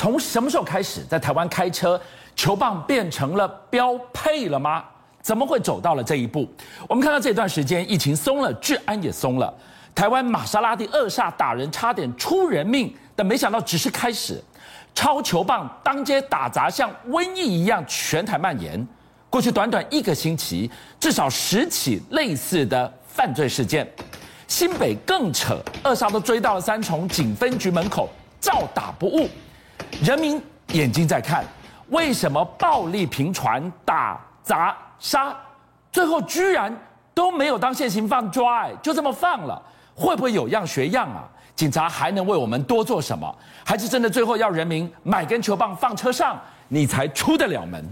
从什么时候开始，在台湾开车球棒变成了标配了吗？怎么会走到了这一步？我们看到这段时间疫情松了，治安也松了，台湾玛莎拉蒂二煞打人，差点出人命，但没想到只是开始，超球棒当街打砸，像瘟疫一样全台蔓延。过去短短一个星期，至少十起类似的犯罪事件。新北更扯，二煞都追到了三重警分局门口，照打不误。人民眼睛在看，为什么暴力频传、打砸杀，最后居然都没有当现行犯抓？哎，就这么放了，会不会有样学样啊？警察还能为我们多做什么？还是真的最后要人民买根球棒放车上，你才出得了门？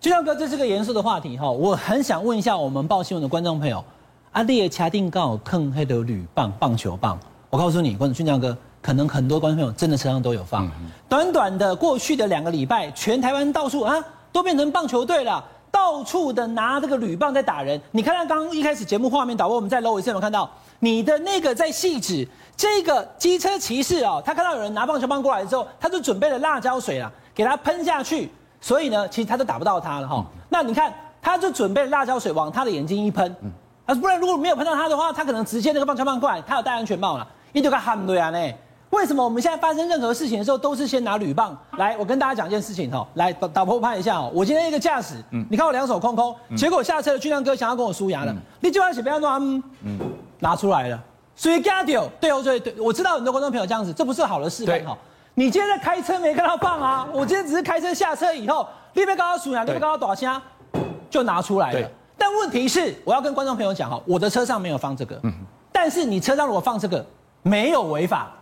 俊相哥，这是个严肃的话题哈，我很想问一下我们报新闻的观众朋友，阿丽的卡定告坑黑的铝棒棒球棒，我告诉你，观众俊亮哥。可能很多观众朋友真的车上都有放。短短的过去的两个礼拜，全台湾到处啊都变成棒球队了，到处的拿这个铝棒在打人。你看看刚刚一开始节目画面导播，我们在楼尾有没有看到你的那个在戏子这个机车骑士哦，他看到有人拿棒球棒过来之后，他就准备了辣椒水啊，给他喷下去。所以呢，其实他都打不到他了哈。那你看，他就准备了辣椒水往他的眼睛一喷，啊，不然如果没有喷到他的话，他可能直接那个棒球棒过来，他有戴安全帽了，你就该喊对啊呢。为什么我们现在发生任何事情的时候都是先拿铝棒？来？我跟大家讲一件事情哈，来打打破拍一下哦。我今天一个驾驶，嗯，你看我两手空空，结果下车的俊亮哥想要跟我输牙了，你就要写不要乱，嗯，拿出来了，所以加掉，对哦对对，我知道很多观众朋友这样子，这不是好的示范哈。你今天在开车没看到棒啊？我今天只是开车下车以后，你别刚刚输牙，你别刚刚打枪，就拿出来了。但问题是，我要跟观众朋友讲哈，我的车上没有放这个，嗯，但是你车上如果放这个，没有违法。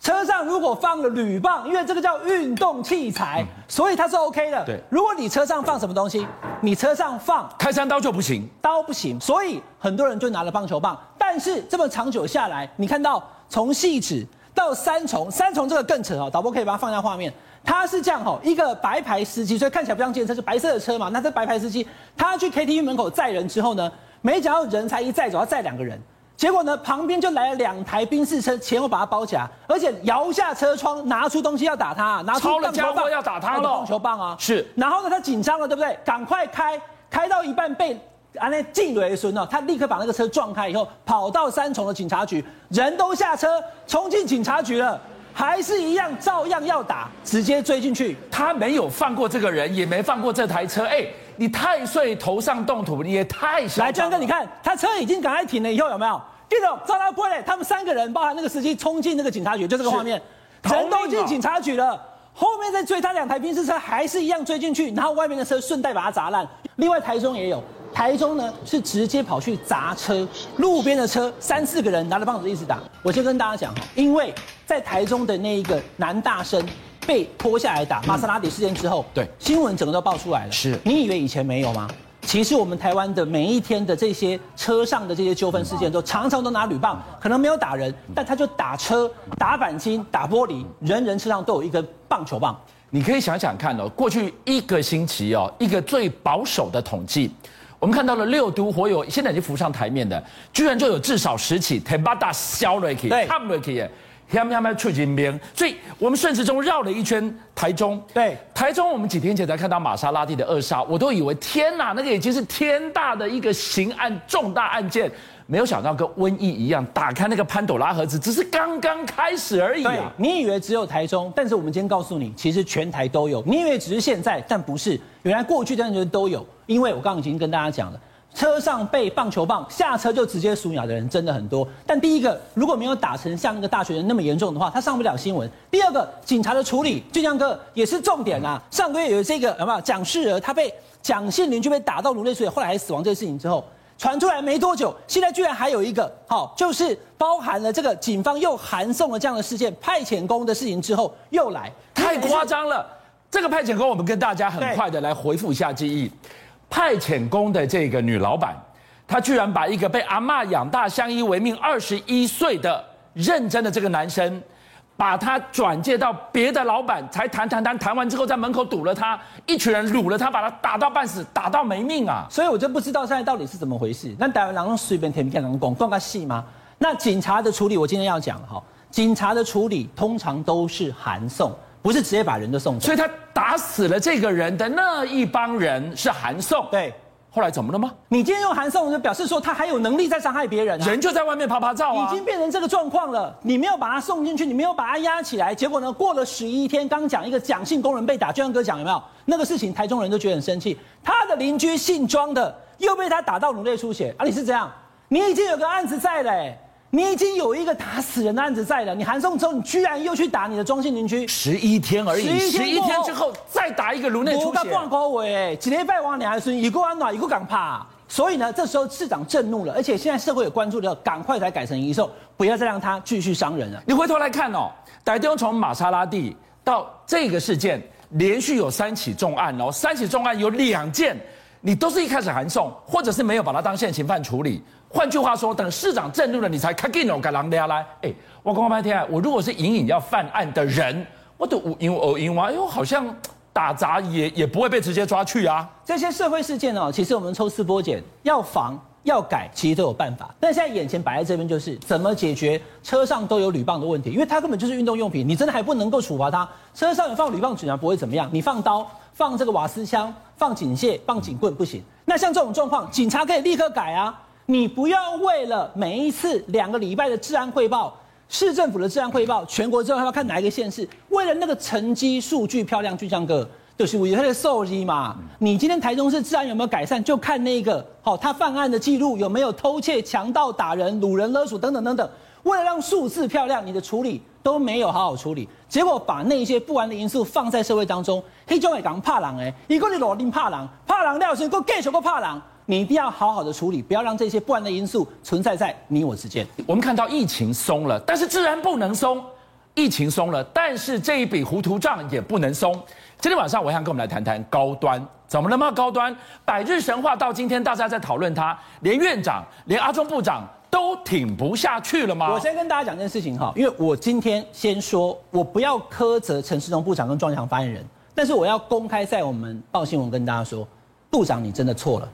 车上如果放了铝棒，因为这个叫运动器材，所以它是 OK 的。对，如果你车上放什么东西，你车上放开山刀就不行，刀不行。所以很多人就拿了棒球棒。但是这么长久下来，你看到从细纸到三重，三重这个更扯哦。导播可以把它放下画面，他是这样哈，一个白牌司机，所以看起来不像计程车，是白色的车嘛。那这白牌司机，他去 KTV 门口载人之后呢，没想到人才一载走，要载两个人。结果呢，旁边就来了两台宾士车，前后把他包起来，而且摇下车窗，拿出东西要打他，拿出棒球棒要打他了，棒球棒啊！是。然后呢，他紧张了，对不对？赶快开，开到一半被啊那进雷孙呢，他立刻把那个车撞开以后，跑到三重的警察局，人都下车，冲进警察局了，还是一样，照样要打，直接追进去。他没有放过这个人，也没放过这台车，哎。你太岁头上动土，你也太小。来，江哥，你看他车已经赶快停了，以后有没有？记者照他过来，他们三个人，包含那个司机，冲进那个警察局，就这个画面，人都进警察局了，后面再追他两台宾士车，还是一样追进去，然后外面的车顺带把它砸烂。另外台中也有，台中呢是直接跑去砸车，路边的车三四个人拿着棒子一直打。我先跟大家讲，因为在台中的那一个男大生。被拖下来打玛莎拉蒂事件之后，对新闻整个都爆出来了。是你以为以前没有吗？其实我们台湾的每一天的这些车上的这些纠纷事件，都常常都拿铝棒，可能没有打人，但他就打车、打钣金、打玻璃，人人车上都有一根棒球棒。你可以想想看哦，过去一个星期哦，一个最保守的统计，我们看到了六都火友现在已经浮上台面的，居然就有至少十起，台巴大肖瑞克，对。他们他们出金边，所以我们顺时钟绕了一圈台中。对，台中我们几天前才看到玛莎拉蒂的扼杀，我都以为天哪，那个已经是天大的一个刑案重大案件，没有想到跟瘟疫一样，打开那个潘朵拉盒子，只是刚刚开始而已啊！你以为只有台中，但是我们今天告诉你，其实全台都有。你以为只是现在，但不是，原来过去真的都有，因为我刚刚已经跟大家讲了。车上被棒球棒，下车就直接数秒的人真的很多。但第一个，如果没有打成像那个大学生那么严重的话，他上不了新闻。第二个，警察的处理，俊相哥也是重点啊。上个月有这个有没有蒋世儿，他被蒋姓邻居被打到颅内出血，后来还死亡这个事情之后，传出来没多久，现在居然还有一个，好，就是包含了这个警方又函送了这样的事件，派遣工的事情之后又来，太夸张了。这个派遣工，我们跟大家很快的来回复一下记忆。派遣工的这个女老板，她居然把一个被阿嬷养大、相依为命二十一岁的认真的这个男生，把他转介到别的老板，才谈谈谈谈完之后，在门口堵了他，一群人掳了他，把他打到半死，打到没命啊！所以我就不知道现在到底是怎么回事。那台湾人随便填片能讲断个戏吗？那警察的处理，我今天要讲哈，警察的处理通常都是函送。不是直接把人都送走。所以他打死了这个人的那一帮人是韩送。对。后来怎么了吗？你今天用韩送，就表示说他还有能力在伤害别人啊。人就在外面趴趴照啊。已经变成这个状况了。你没有把他送进去，你没有把他压起来，结果呢？过了十一天，刚讲一个蒋姓工人被打，俊相哥讲有没有？那个事情，台中人都觉得很生气。他的邻居姓庄的又被他打到颅内出血啊！你是这样？你已经有个案子在嘞、欸。你已经有一个打死人的案子在了，你韩送之后，你居然又去打你的庄姓邻居，十一天而已，十一天，天之后再打一个颅内出血。我挂高伟，几礼拜往你还说一个安暖一个敢怕，所以呢，这时候市长震怒了，而且现在社会也关注的，赶快才改成移送，不要再让他继续伤人了。你回头来看哦，台中从玛莎拉蒂到这个事件，连续有三起重案哦，三起重案有两件，你都是一开始函送，或者是没有把他当现行犯处理。换句话说，等市长震怒了，你才开给我给狼家来。哎，我讲半天啊，我如果是隐隐要犯案的人，我都因为偶因为，哎呦，好像打杂也也不会被直接抓去啊。这些社会事件哦，其实我们抽丝剥茧，要防要改，其实都有办法。但现在眼前摆在这边，就是怎么解决车上都有铝棒的问题，因为它根本就是运动用品，你真的还不能够处罚它。车上有放铝棒，居然不会怎么样。你放刀、放这个瓦斯枪、放警械、放警棍不行。那像这种状况，警察可以立刻改啊。你不要为了每一次两个礼拜的治安汇报，市政府的治安汇报，全国之后还要看哪一个县市，为了那个成绩数据漂亮，就像个就是为他的受益嘛。你今天台中市治安有没有改善，就看那个好，他犯案的记录有没有偷窃、强盗、打人、掳人勒索等等等等。为了让数字漂亮，你的处理都没有好好处理，结果把那些不安的因素放在社会当中，黑中会讲怕狼哎，一个你老丁怕狼，怕狼料是够 get 够怕狼。你一定要好好的处理，不要让这些不安的因素存在在你我之间。我们看到疫情松了，但是自然不能松。疫情松了，但是这一笔糊涂账也不能松。今天晚上，我想跟我们来谈谈高端，怎么了吗？高端百日神话到今天，大家在讨论他，连院长、连阿中部长都挺不下去了吗？我先跟大家讲件事情哈，因为我今天先说，我不要苛责陈世忠部长跟庄强发言人，但是我要公开在我们报新闻跟大家说，部长你真的错了。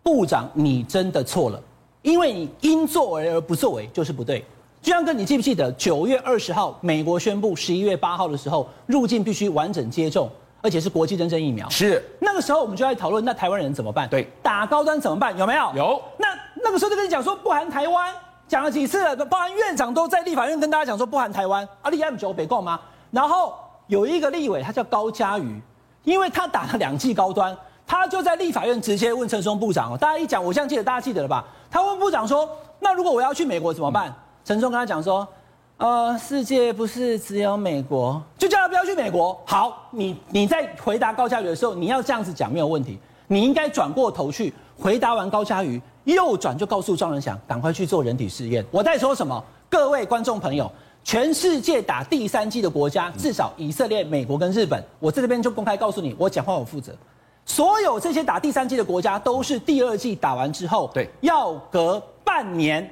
部长，你真的错了，因为你因作为而不作为就是不对。俊相哥，你记不记得九月二十号，美国宣布十一月八号的时候入境必须完整接种，而且是国际认证疫苗。是那个时候我们就在讨论，那台湾人怎么办？对，打高端怎么办？有没有？有。那那个时候就跟你讲说不含台湾，讲了几次了，包含院长都在立法院跟大家讲说不含台湾。啊，立 M 九北共吗？然后有一个立委，他叫高嘉瑜，因为他打了两剂高端。他就在立法院直接问陈松部长哦，大家一讲，我现在记得，大家记得了吧？他问部长说：“那如果我要去美国怎么办？”陈松跟他讲说：“呃，世界不是只有美国，就叫他不要去美国。”好，你你在回答高嘉瑜的时候，你要这样子讲没有问题。你应该转过头去回答完高嘉瑜，右转就告诉庄仁祥，赶快去做人体试验。我在说什么？各位观众朋友，全世界打第三季的国家，至少以色列、美国跟日本，我在这边就公开告诉你，我讲话我负责。所有这些打第三季的国家都是第二季打完之后，对，要隔半年，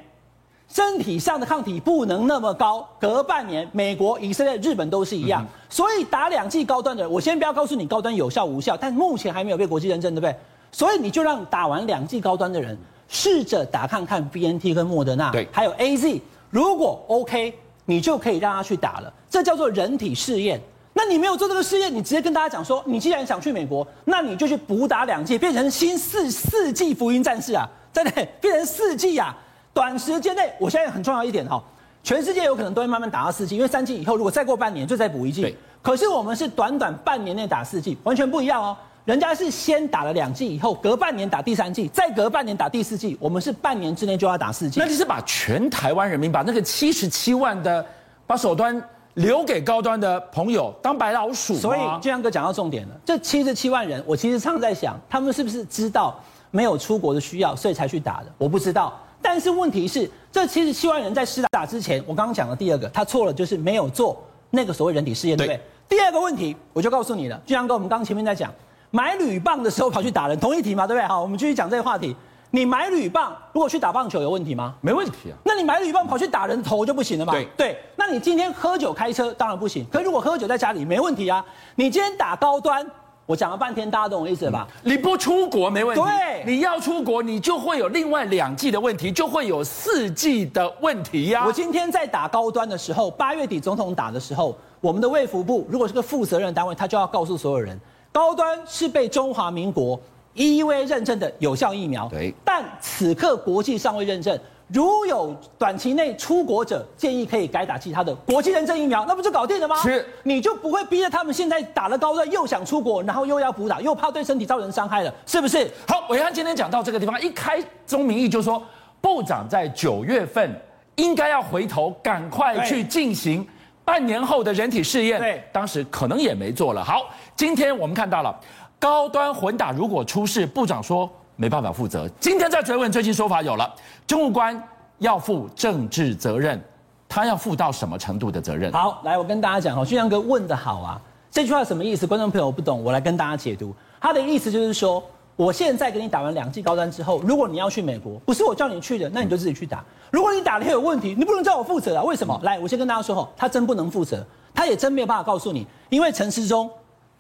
身体上的抗体不能那么高，隔半年。美国、以色列、日本都是一样。嗯、所以打两剂高端的，我先不要告诉你高端有效无效，但目前还没有被国际认证，对不对？所以你就让打完两剂高端的人试着打看看 BNT 跟莫德纳，对，还有 AZ，如果 OK，你就可以让他去打了。这叫做人体试验。那你没有做这个试验，你直接跟大家讲说，你既然想去美国，那你就去补打两剂，变成新四四季福音战士啊，对不对？变成四季啊，短时间内，我现在很重要一点哈，全世界有可能都会慢慢打到四季，因为三季以后如果再过半年就再补一剂。可是我们是短短半年内打四季，完全不一样哦。人家是先打了两剂以后，隔半年打第三剂，再隔半年打第四剂，我们是半年之内就要打四剂。那你是把全台湾人民，把那个七十七万的，把手端。留给高端的朋友当白老鼠，所以俊阳哥讲到重点了。这七十七万人，我其实常在想，他们是不是知道没有出国的需要，所以才去打的？我不知道。但是问题是，这七十七万人在施打之前，我刚刚讲的第二个，他错了，就是没有做那个所谓人体试验，对不对？第二个问题，我就告诉你了。俊阳哥，我们刚刚前面在讲买铝棒的时候跑去打人，同一题嘛，对不对？好，我们继续讲这个话题。你买铝棒，如果去打棒球有问题吗？没问题啊。那你买铝棒跑去打人头就不行了嘛？对对。那你今天喝酒开车当然不行，可如果喝酒在家里没问题啊。你今天打高端，我讲了半天，大家懂我意思吧？你不出国没问题，对，你要出国，你就会有另外两季的问题，就会有四季的问题呀、啊。我今天在打高端的时候，八月底总统打的时候，我们的卫福部如果是个负责任单位，他就要告诉所有人，高端是被中华民国 EUA 认证的有效疫苗。对，但此刻国际尚未认证。如有短期内出国者，建议可以改打其他的国际认证疫苗，那不就搞定了吗？是，你就不会逼着他们现在打了高端又想出国，然后又要补打，又怕对身体造成伤害了，是不是？好，暐瀚今天讲到这个地方，一开宗明义就说，部长在九月份应该要回头，赶快去进行半年后的人体试验。对，当时可能也没做了。好，今天我们看到了高端混打如果出事，部长说。没办法负责。今天在追问，最新说法有了，政务官要负政治责任，他要负到什么程度的责任？好，来，我跟大家讲哈，俊阳哥问的好啊，这句话什么意思？观众朋友不懂，我来跟大家解读。他的意思就是说，我现在给你打完两剂高端之后，如果你要去美国，不是我叫你去的，那你就自己去打。如果你打了有问题，你不能叫我负责啊？为什么？来，我先跟大家说哈，他真不能负责，他也真没有办法告诉你，因为陈时中。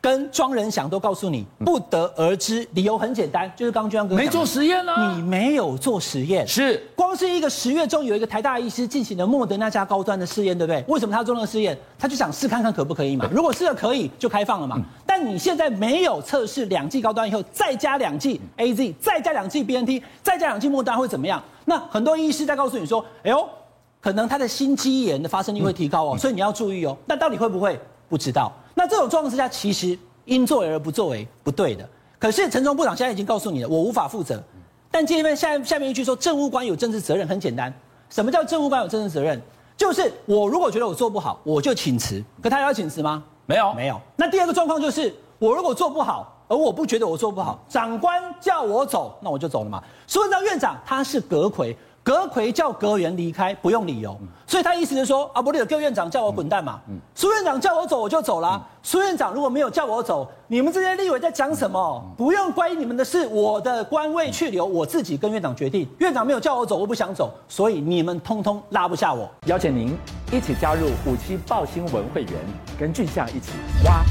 跟庄仁祥都告诉你不得而知，理由很简单，就是刚刚俊相哥没做实验呢、啊，你没有做实验，是光是一个十月中有一个台大医师进行了莫德纳加高端的试验，对不对？为什么他做那个试验？他就想试看看可不可以嘛。如果试了可以，就开放了嘛。但你现在没有测试两剂高端以后，再加两剂 AZ，再加两剂 BNT，再加两剂莫德纳会怎么样？那很多医师在告诉你说，哎呦，可能他的心肌炎的发生率会提高哦，所以你要注意哦。那到底会不会？不知道。那这种状况之下，其实因作为而不作为，不对的。可是陈时中部长现在已经告诉你了，我无法负责。但接下面下下面一句说，政务官有政治责任，很简单。什么叫政务官有政治责任？就是我如果觉得我做不好，我就请辞。可他要请辞吗？没有，没有。那第二个状况就是，我如果做不好，而我不觉得我做不好，长官叫我走，那我就走了嘛。苏文昭院长他是阁揆。阁魁叫阁员离开不用理由，所以他意思是说啊，不对，各院长叫我滚蛋嘛。苏院长叫我走我就走了。苏院长如果没有叫我走，你们这些立委在讲什么？不用关你们的事，我的官位去留，我自己跟院长决定。院长没有叫我走，我不想走，所以你们通通拉不下我。邀请您一起加入五七报新闻会员，跟俊相一起挖。